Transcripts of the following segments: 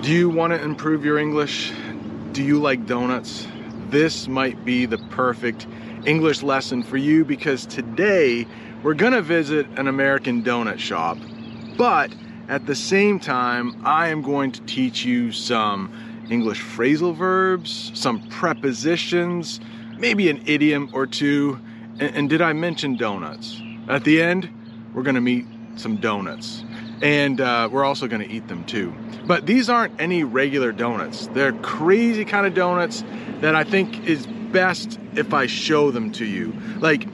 Do you want to improve your English? Do you like donuts? This might be the perfect English lesson for you because today we're going to visit an American donut shop. But at the same time, I am going to teach you some English phrasal verbs, some prepositions, maybe an idiom or two. And, and did I mention donuts? At the end, we're going to meet some donuts. And uh, we're also going to eat them too. But these aren't any regular donuts. They're crazy kind of donuts that I think is best if I show them to you. Like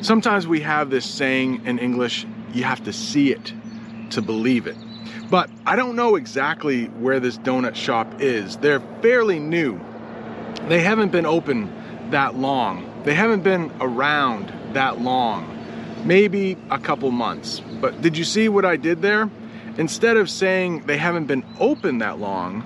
sometimes we have this saying in English, you have to see it to believe it. But I don't know exactly where this donut shop is. They're fairly new. They haven't been open that long. They haven't been around that long. Maybe a couple months. But did you see what I did there? Instead of saying they haven't been open that long,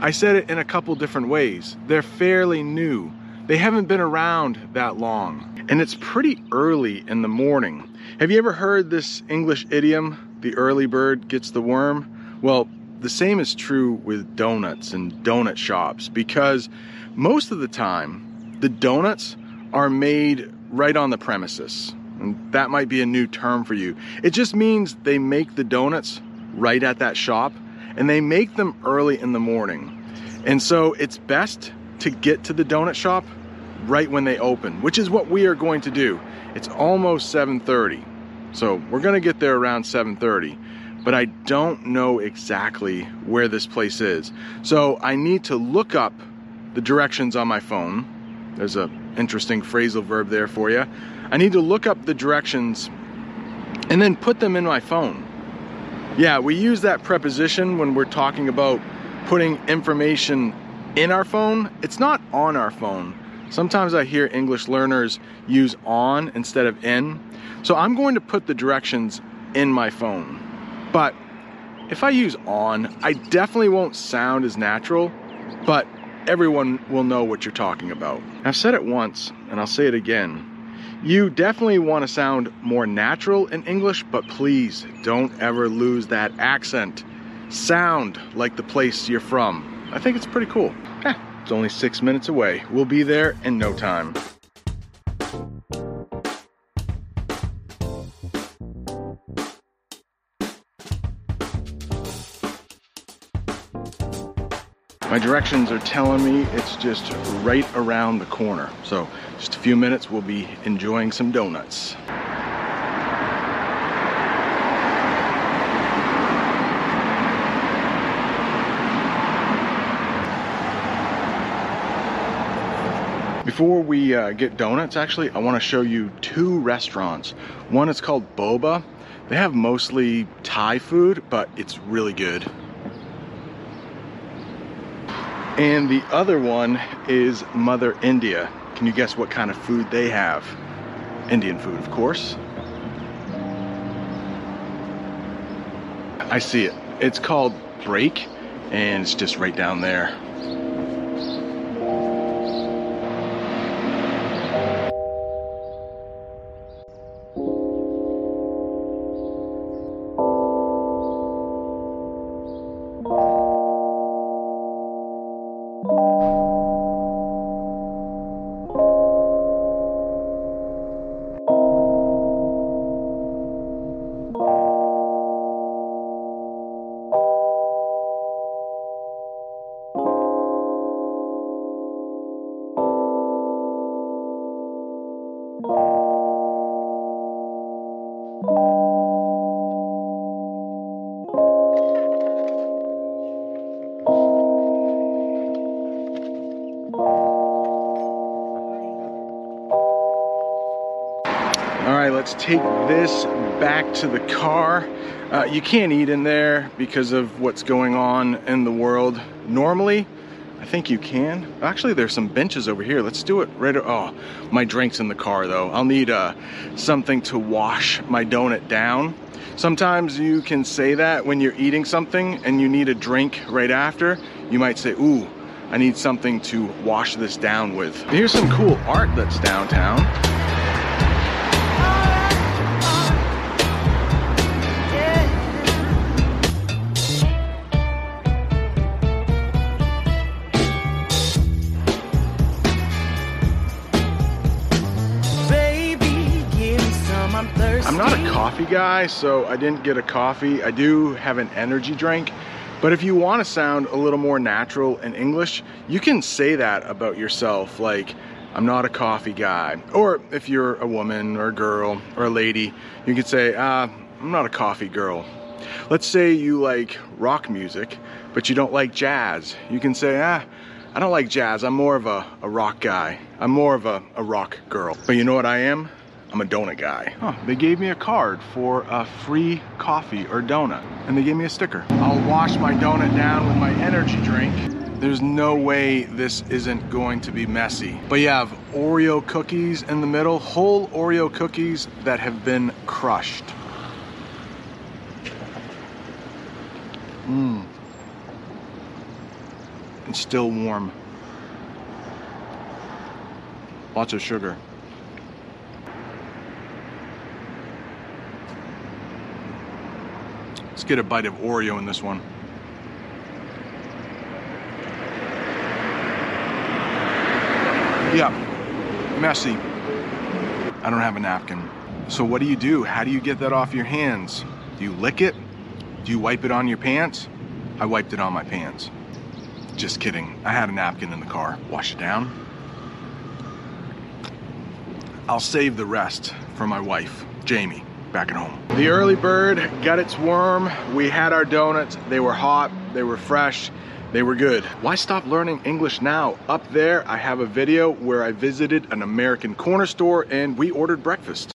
I said it in a couple different ways. They're fairly new. They haven't been around that long. And it's pretty early in the morning. Have you ever heard this English idiom, the early bird gets the worm? Well, the same is true with donuts and donut shops because most of the time, the donuts are made right on the premises. That might be a new term for you. It just means they make the donuts right at that shop and they make them early in the morning. And so it's best to get to the donut shop right when they open, which is what we are going to do. It's almost 7:30. So we're going to get there around 7:30, but I don't know exactly where this place is. So I need to look up the directions on my phone. There's a interesting phrasal verb there for you. I need to look up the directions and then put them in my phone. Yeah, we use that preposition when we're talking about putting information in our phone. It's not on our phone. Sometimes I hear English learners use on instead of in. So I'm going to put the directions in my phone. But if I use on, I definitely won't sound as natural, but everyone will know what you're talking about. I've said it once, and I'll say it again. You definitely want to sound more natural in English, but please don't ever lose that accent. Sound like the place you're from. I think it's pretty cool. Eh, it's only six minutes away. We'll be there in no time. My directions are telling me it's just right around the corner. So just a few minutes, we'll be enjoying some donuts. Before we uh, get donuts, actually, I want to show you two restaurants. One is called Boba. They have mostly Thai food, but it's really good. And the other one is Mother India. Can you guess what kind of food they have? Indian food, of course. I see it. It's called Break, and it's just right down there. Let's take this back to the car. Uh, you can't eat in there because of what's going on in the world. Normally, I think you can. Actually, there's some benches over here. Let's do it right. Oh, my drink's in the car though. I'll need uh, something to wash my donut down. Sometimes you can say that when you're eating something and you need a drink right after. You might say, ooh, I need something to wash this down with. Here's some cool art that's downtown. I'm not a coffee guy, so I didn't get a coffee. I do have an energy drink. But if you want to sound a little more natural in English, you can say that about yourself, like, I'm not a coffee guy. Or if you're a woman or a girl or a lady, you could say, uh, I'm not a coffee girl. Let's say you like rock music, but you don't like jazz. You can say, ah, I don't like jazz. I'm more of a, a rock guy. I'm more of a, a rock girl. But you know what I am? I'm a donut guy. Huh, they gave me a card for a free coffee or donut, and they gave me a sticker. I'll wash my donut down with my energy drink. There's no way this isn't going to be messy. But you have Oreo cookies in the middle, whole Oreo cookies that have been crushed. Mmm. It's still warm. Lots of sugar. Let's get a bite of Oreo in this one. Yeah, messy. I don't have a napkin. So what do you do? How do you get that off your hands? Do you lick it? Do you wipe it on your pants? I wiped it on my pants. Just kidding. I had a napkin in the car. Wash it down. I'll save the rest for my wife, Jamie back at home. The early bird got its worm. We had our donuts. They were hot, they were fresh, they were good. Why stop learning English now? Up there, I have a video where I visited an American corner store and we ordered breakfast.